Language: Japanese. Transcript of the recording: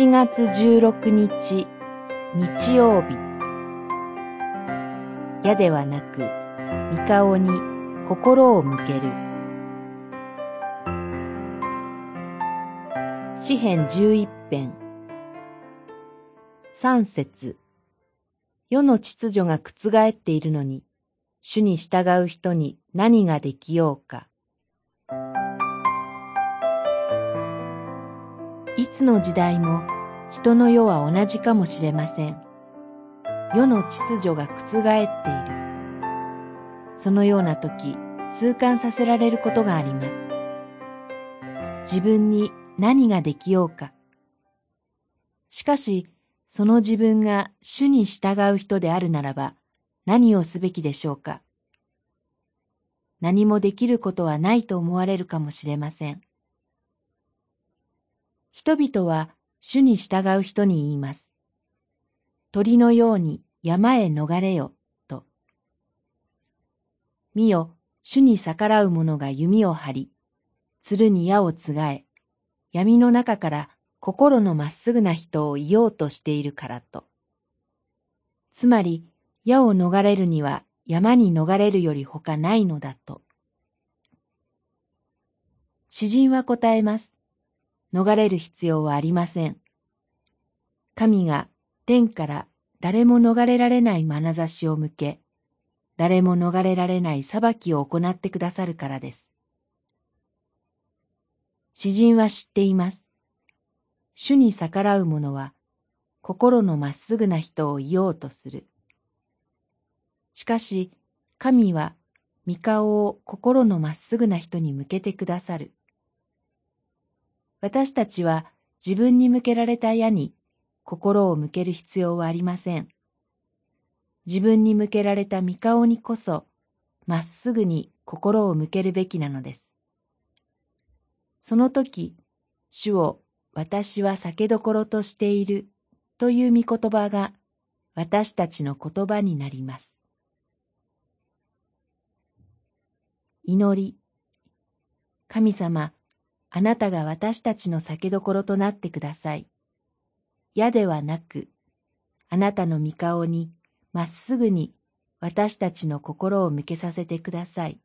7月16日日曜日。矢ではなく三顔に心を向ける。詩編十一編。三節。世の秩序が覆っているのに主に従う人に何ができようか。つの時代も人の世は同じかもしれません。世の秩序が覆っている。そのような時、痛感させられることがあります。自分に何ができようか。しかし、その自分が主に従う人であるならば、何をすべきでしょうか。何もできることはないと思われるかもしれません。人々は主に従う人に言います。鳥のように山へ逃れよ、と。見よ、主に逆らう者が弓を張り、鶴に矢をつがえ、闇の中から心のまっすぐな人をいようとしているからと。つまり、矢を逃れるには山に逃れるより他ないのだと。詩人は答えます。逃れる必要はありません。神が天から誰も逃れられない眼差しを向け、誰も逃れられない裁きを行ってくださるからです。詩人は知っています。主に逆らう者は、心のまっすぐな人を言おうとする。しかし、神は、御顔を心のまっすぐな人に向けてくださる。私たちは自分に向けられた矢に心を向ける必要はありません。自分に向けられた御顔にこそ、まっすぐに心を向けるべきなのです。その時、主を私は酒どころとしているという御言葉が私たちの言葉になります。祈り。神様、あなたが私たちの酒どころとなってください。矢ではなく、あなたの御顔にまっすぐに私たちの心を向けさせてください。